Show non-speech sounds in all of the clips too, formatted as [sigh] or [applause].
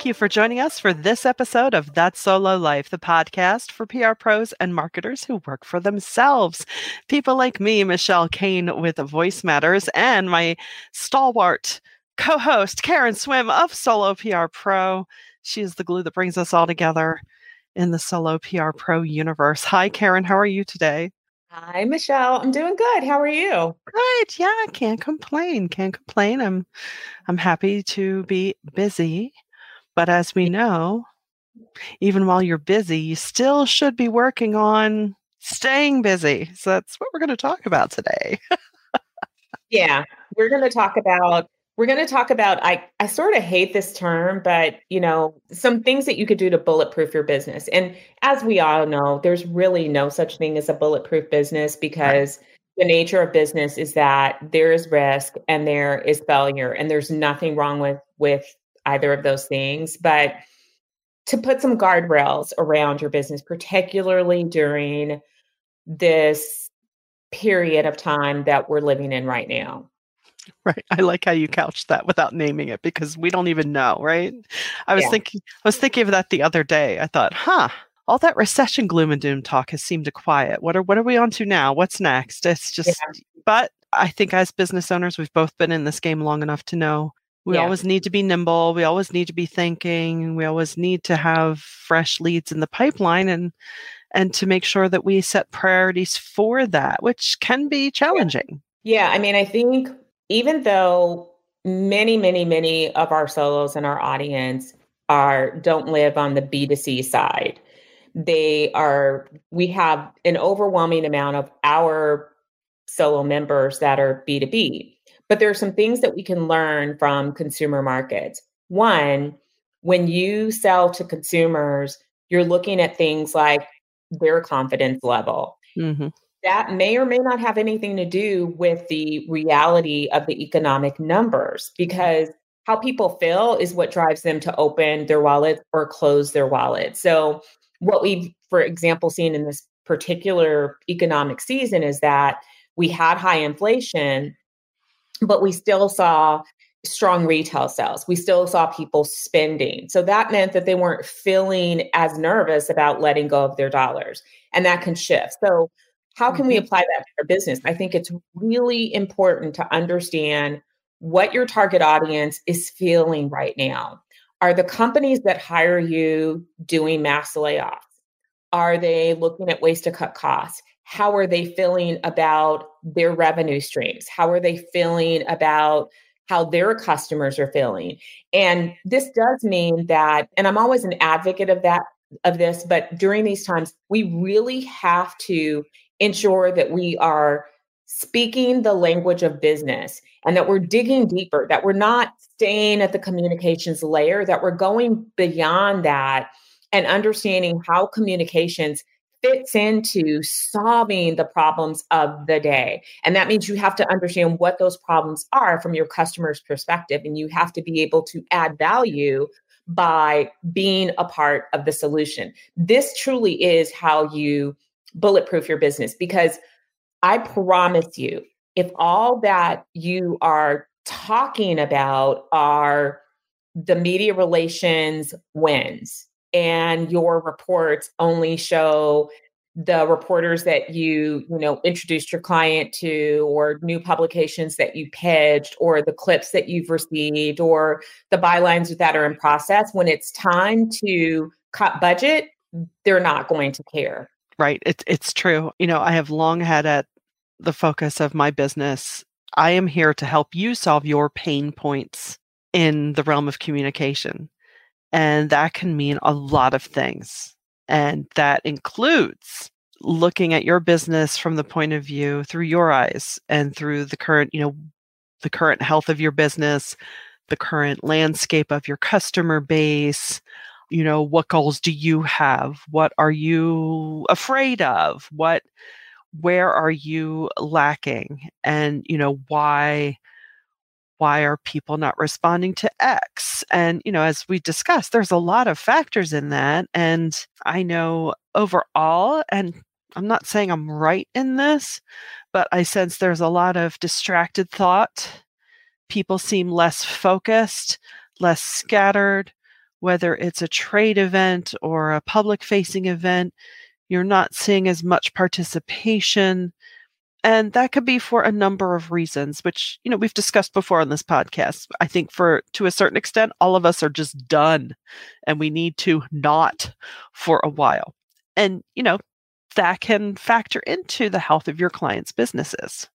Thank you for joining us for this episode of That Solo Life, the podcast for PR pros and marketers who work for themselves. People like me, Michelle Kane with Voice Matters, and my stalwart co host, Karen Swim of Solo PR Pro. She is the glue that brings us all together in the Solo PR Pro universe. Hi, Karen. How are you today? Hi, Michelle. I'm doing good. How are you? Good. Yeah, can't complain. Can't complain. I'm I'm happy to be busy but as we know, even while you're busy, you still should be working on staying busy. So that's what we're going to talk about today. yeah, we're going to talk about we're going to talk about I I sort of hate this term, but you know, some things that you could do to bulletproof your business. And as we all know, there's really no such thing as a bulletproof business because right. the nature of business is that there is risk and there is failure and there's nothing wrong with with either of those things, but to put some guardrails around your business, particularly during this period of time that we're living in right now. Right. I like how you couched that without naming it because we don't even know, right? I was yeah. thinking I was thinking of that the other day. I thought, huh, all that recession gloom and doom talk has seemed to quiet. What are what are we on to now? What's next? It's just yeah. but I think as business owners, we've both been in this game long enough to know we yeah. always need to be nimble. We always need to be thinking. We always need to have fresh leads in the pipeline and and to make sure that we set priorities for that, which can be challenging. Yeah, I mean, I think even though many, many, many of our solos and our audience are don't live on the B2C side, they are we have an overwhelming amount of our solo members that are B2B. But there are some things that we can learn from consumer markets. One, when you sell to consumers, you're looking at things like their confidence level. Mm-hmm. That may or may not have anything to do with the reality of the economic numbers because how people feel is what drives them to open their wallet or close their wallet. So, what we've, for example, seen in this particular economic season is that we had high inflation, but we still saw strong retail sales. We still saw people spending. So that meant that they weren't feeling as nervous about letting go of their dollars. And that can shift. So, how can we mm-hmm. apply that to our business? I think it's really important to understand what your target audience is feeling right now. Are the companies that hire you doing mass layoffs? Are they looking at ways to cut costs? how are they feeling about their revenue streams? How are they feeling about how their customers are feeling? And this does mean that, and I'm always an advocate of that, of this, but during these times, we really have to ensure that we are speaking the language of business and that we're digging deeper, that we're not staying at the communications layer, that we're going beyond that and understanding how communications fits into solving the problems of the day. And that means you have to understand what those problems are from your customer's perspective. And you have to be able to add value by being a part of the solution. This truly is how you bulletproof your business because I promise you, if all that you are talking about are the media relations wins, and your reports only show the reporters that you you know introduced your client to or new publications that you pitched or the clips that you've received or the bylines that are in process when it's time to cut budget they're not going to care. Right it's it's true. You know i have long had at the focus of my business i am here to help you solve your pain points in the realm of communication and that can mean a lot of things. And that includes looking at your business from the point of view through your eyes and through the current, you know, the current health of your business, the current landscape of your customer base. You know, what goals do you have? What are you afraid of? What, where are you lacking? And, you know, why why are people not responding to X? And, you know, as we discussed, there's a lot of factors in that. And I know overall, and I'm not saying I'm right in this, but I sense there's a lot of distracted thought. People seem less focused, less scattered, whether it's a trade event or a public facing event, you're not seeing as much participation. And that could be for a number of reasons, which, you know, we've discussed before on this podcast. I think for to a certain extent, all of us are just done and we need to not for a while. And, you know, that can factor into the health of your clients' businesses.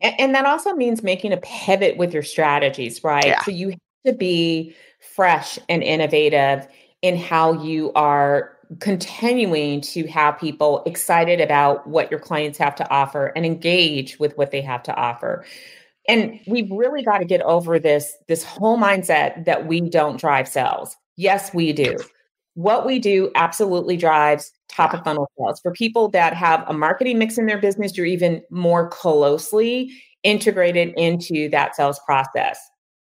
And, that also means making a pivot with your strategies, right? Yeah. So you have to be fresh and innovative in how you are continuing to have people excited about what your clients have to offer and engage with what they have to offer. And we've really got to get over this this whole mindset that we don't drive sales. Yes we do. What we do absolutely drives top of funnel sales. For people that have a marketing mix in their business you're even more closely integrated into that sales process.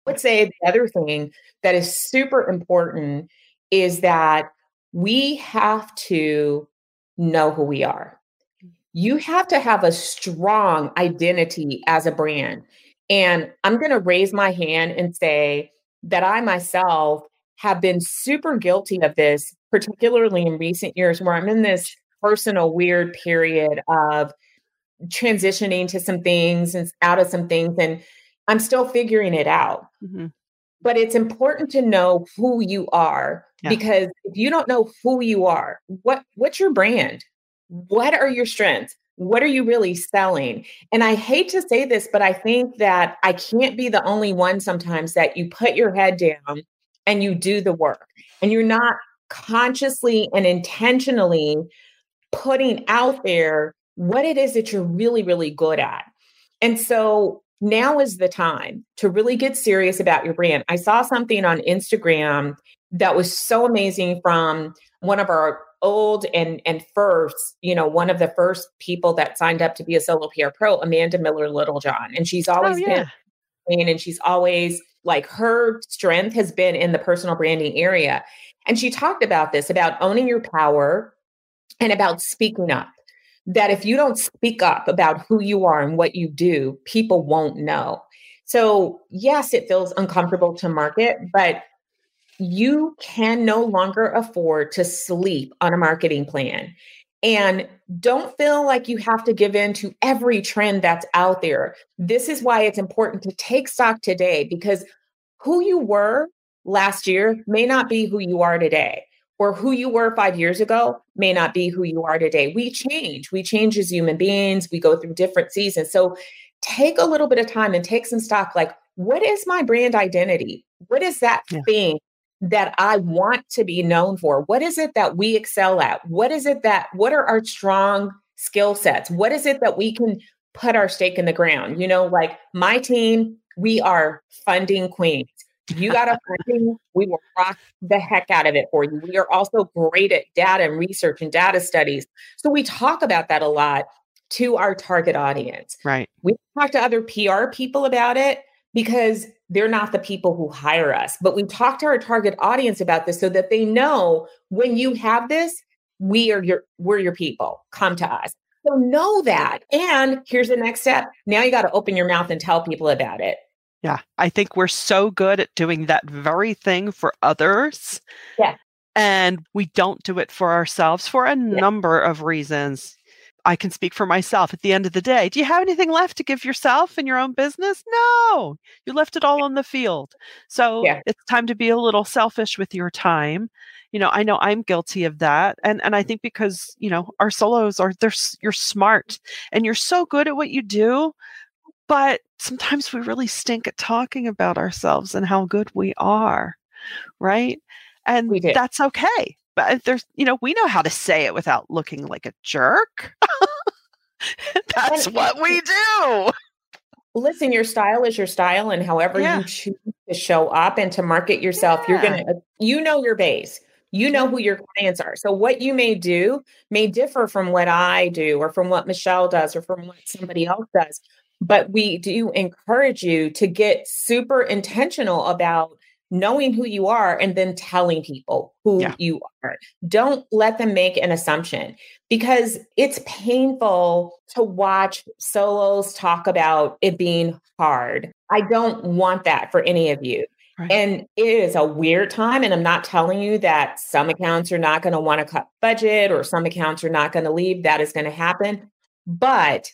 I would say the other thing that is super important is that we have to know who we are. You have to have a strong identity as a brand. And I'm going to raise my hand and say that I myself have been super guilty of this, particularly in recent years, where I'm in this personal weird period of transitioning to some things and out of some things. And I'm still figuring it out. Mm-hmm. But it's important to know who you are yeah. because if you don't know who you are, what what's your brand? What are your strengths? What are you really selling? And I hate to say this, but I think that I can't be the only one sometimes that you put your head down and you do the work and you're not consciously and intentionally putting out there what it is that you're really, really good at. And so now is the time to really get serious about your brand. I saw something on Instagram that was so amazing from one of our old and and first, you know, one of the first people that signed up to be a solo PR pro, Amanda Miller Littlejohn. And she's oh, always oh, yeah. been and she's always like her strength has been in the personal branding area. And she talked about this about owning your power and about speaking up that if you don't speak up about who you are and what you do, people won't know. So, yes, it feels uncomfortable to market, but you can no longer afford to sleep on a marketing plan. And don't feel like you have to give in to every trend that's out there. This is why it's important to take stock today because who you were last year may not be who you are today or who you were five years ago may not be who you are today. We change, we change as human beings, we go through different seasons. So take a little bit of time and take some stock like, what is my brand identity? What is that yeah. thing that I want to be known for? What is it that we excel at? What is it that, what are our strong skill sets? What is it that we can put our stake in the ground? You know, like my team, we are funding queens. You got a funding, we will rock the heck out of it for you. We are also great at data and research and data studies. So we talk about that a lot to our target audience. Right. We talk to other PR people about it because they're not the people who hire us. But we talk to our target audience about this so that they know when you have this, we are your we're your people. Come to us. So know that. And here's the next step. Now you got to open your mouth and tell people about it. Yeah, I think we're so good at doing that very thing for others. Yeah. And we don't do it for ourselves for a yeah. number of reasons. I can speak for myself at the end of the day. Do you have anything left to give yourself in your own business? No, you left it all on the field. So yeah. it's time to be a little selfish with your time. You know, I know I'm guilty of that. And and I mm. think because, you know, our solos are they're you're smart and you're so good at what you do but sometimes we really stink at talking about ourselves and how good we are, right? And that's okay. But there's, you know, we know how to say it without looking like a jerk. [laughs] that's what we do. Listen, your style is your style, and however yeah. you choose to show up and to market yourself, yeah. you're gonna, you know, your base you know who mm-hmm. your clients are. So what you may do may differ from what I do or from what Michelle does or from what somebody else does but we do encourage you to get super intentional about knowing who you are and then telling people who yeah. you are. Don't let them make an assumption because it's painful to watch solos talk about it being hard. I don't want that for any of you. Right. And it is a weird time. And I'm not telling you that some accounts are not going to want to cut budget or some accounts are not going to leave. That is going to happen. But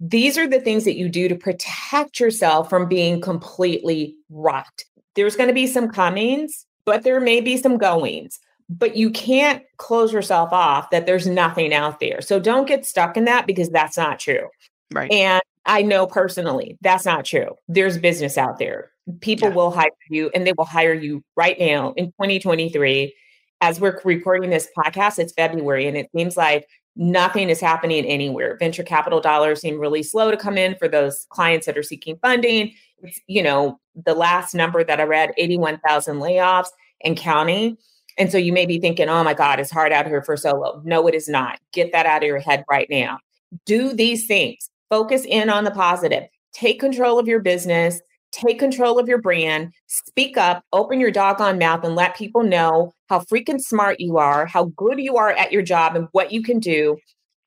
these are the things that you do to protect yourself from being completely rocked. There's going to be some comings, but there may be some goings. But you can't close yourself off that there's nothing out there. So don't get stuck in that because that's not true. Right. And I know personally that's not true. There's business out there. People yeah. will hire you and they will hire you right now in 2023. As we're recording this podcast, it's February and it seems like nothing is happening anywhere. Venture capital dollars seem really slow to come in for those clients that are seeking funding. It's, you know, the last number that I read 81,000 layoffs and counting. And so you may be thinking, oh my God, it's hard out here for solo. No, it is not. Get that out of your head right now. Do these things Focus in on the positive. Take control of your business, take control of your brand, speak up, open your doggone mouth, and let people know how freaking smart you are, how good you are at your job, and what you can do.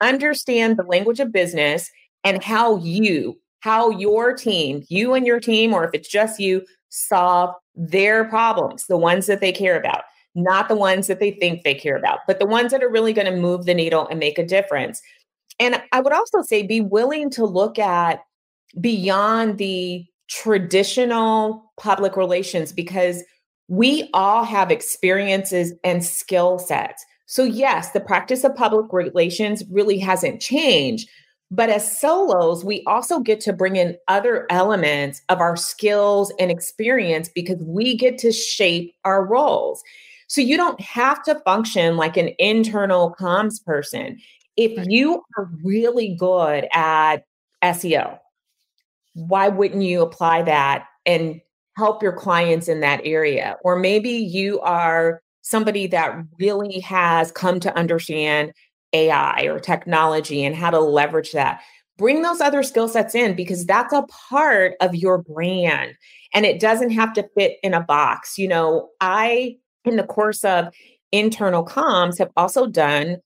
Understand the language of business and how you, how your team, you and your team, or if it's just you, solve their problems, the ones that they care about, not the ones that they think they care about, but the ones that are really going to move the needle and make a difference. And I would also say be willing to look at beyond the traditional public relations because we all have experiences and skill sets. So, yes, the practice of public relations really hasn't changed. But as solos, we also get to bring in other elements of our skills and experience because we get to shape our roles. So you don't have to function like an internal comms person if you are really good at SEO, why wouldn't you apply that and help your clients in that area? Or maybe you are somebody that really has come to understand AI or technology and how to leverage that. Bring those other skill sets in because that's a part of your brand and it doesn't have to fit in a box. You know, I, in the course of internal comms, have also done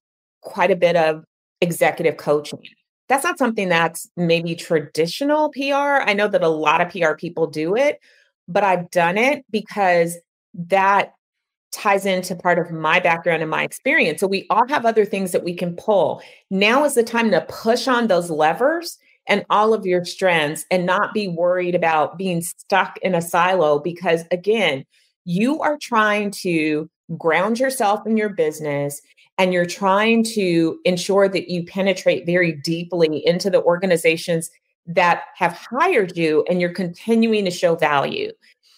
quite a bit of executive coaching. That's not something that's maybe traditional PR. I know that a lot of PR people do it, but I've done it because that ties into part of my background and my experience. So we all have other things that we can pull. Now is the time to push on those levers and all of your strengths and not be worried about being stuck in a silo because again, you are trying to ground yourself in your business and you're trying to ensure that you penetrate very deeply into the organizations that have hired you and you're continuing to show value.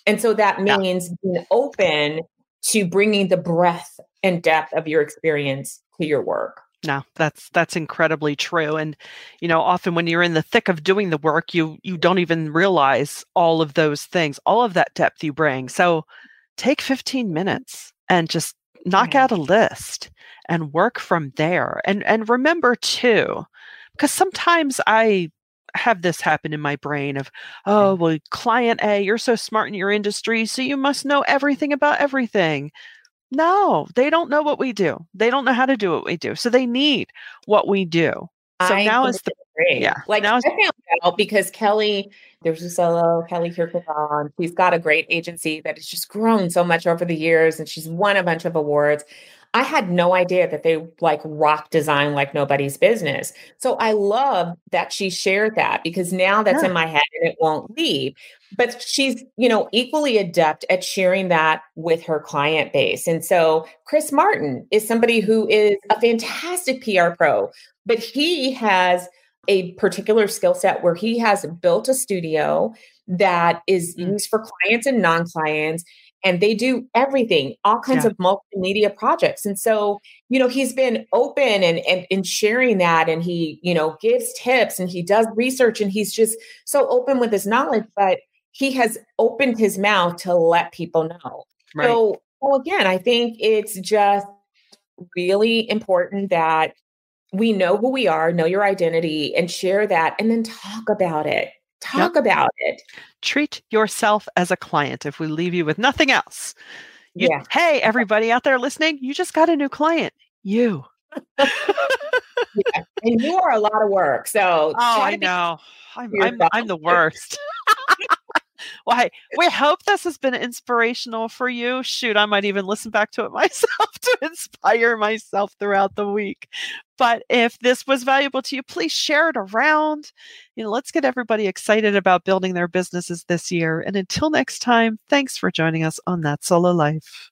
And so that means yeah. being open to bringing the breadth and depth of your experience to your work. No, that's that's incredibly true and you know often when you're in the thick of doing the work you you don't even realize all of those things, all of that depth you bring. So take 15 minutes and just knock out a list and work from there. And and remember too, because sometimes I have this happen in my brain of, oh, mm. well, client A, you're so smart in your industry, so you must know everything about everything. No, they don't know what we do. They don't know how to do what we do. So they need what we do. So I now is the agree. yeah. Like now I found out because Kelly, there's a solo Kelly Kirkwood. She's got a great agency that has just grown so much over the years, and she's won a bunch of awards. I had no idea that they like rock design like nobody's business. So I love that she shared that because now that's yeah. in my head and it won't leave. But she's, you know, equally adept at sharing that with her client base. And so Chris Martin is somebody who is a fantastic PR pro, but he has a particular skill set where he has built a studio that is mm. used for clients and non-clients and they do everything all kinds yeah. of multimedia projects and so you know he's been open and, and and sharing that and he you know gives tips and he does research and he's just so open with his knowledge but he has opened his mouth to let people know right. so well again i think it's just really important that we know who we are know your identity and share that and then talk about it Talk yep. about it. Treat yourself as a client if we leave you with nothing else. You, yeah. Hey, everybody out there listening, you just got a new client. You. yeah. And you are a lot of work. So, oh, I know. I'm, I'm, I'm, the worst. [laughs] Well, hey, we hope this has been inspirational for you. Shoot, I might even listen back to it [laughs] myself to inspire myself throughout the week. But if this was valuable to you, please share it around. You know, let's get everybody excited about building their businesses this year. And until next time, thanks for joining us on That Solo Life.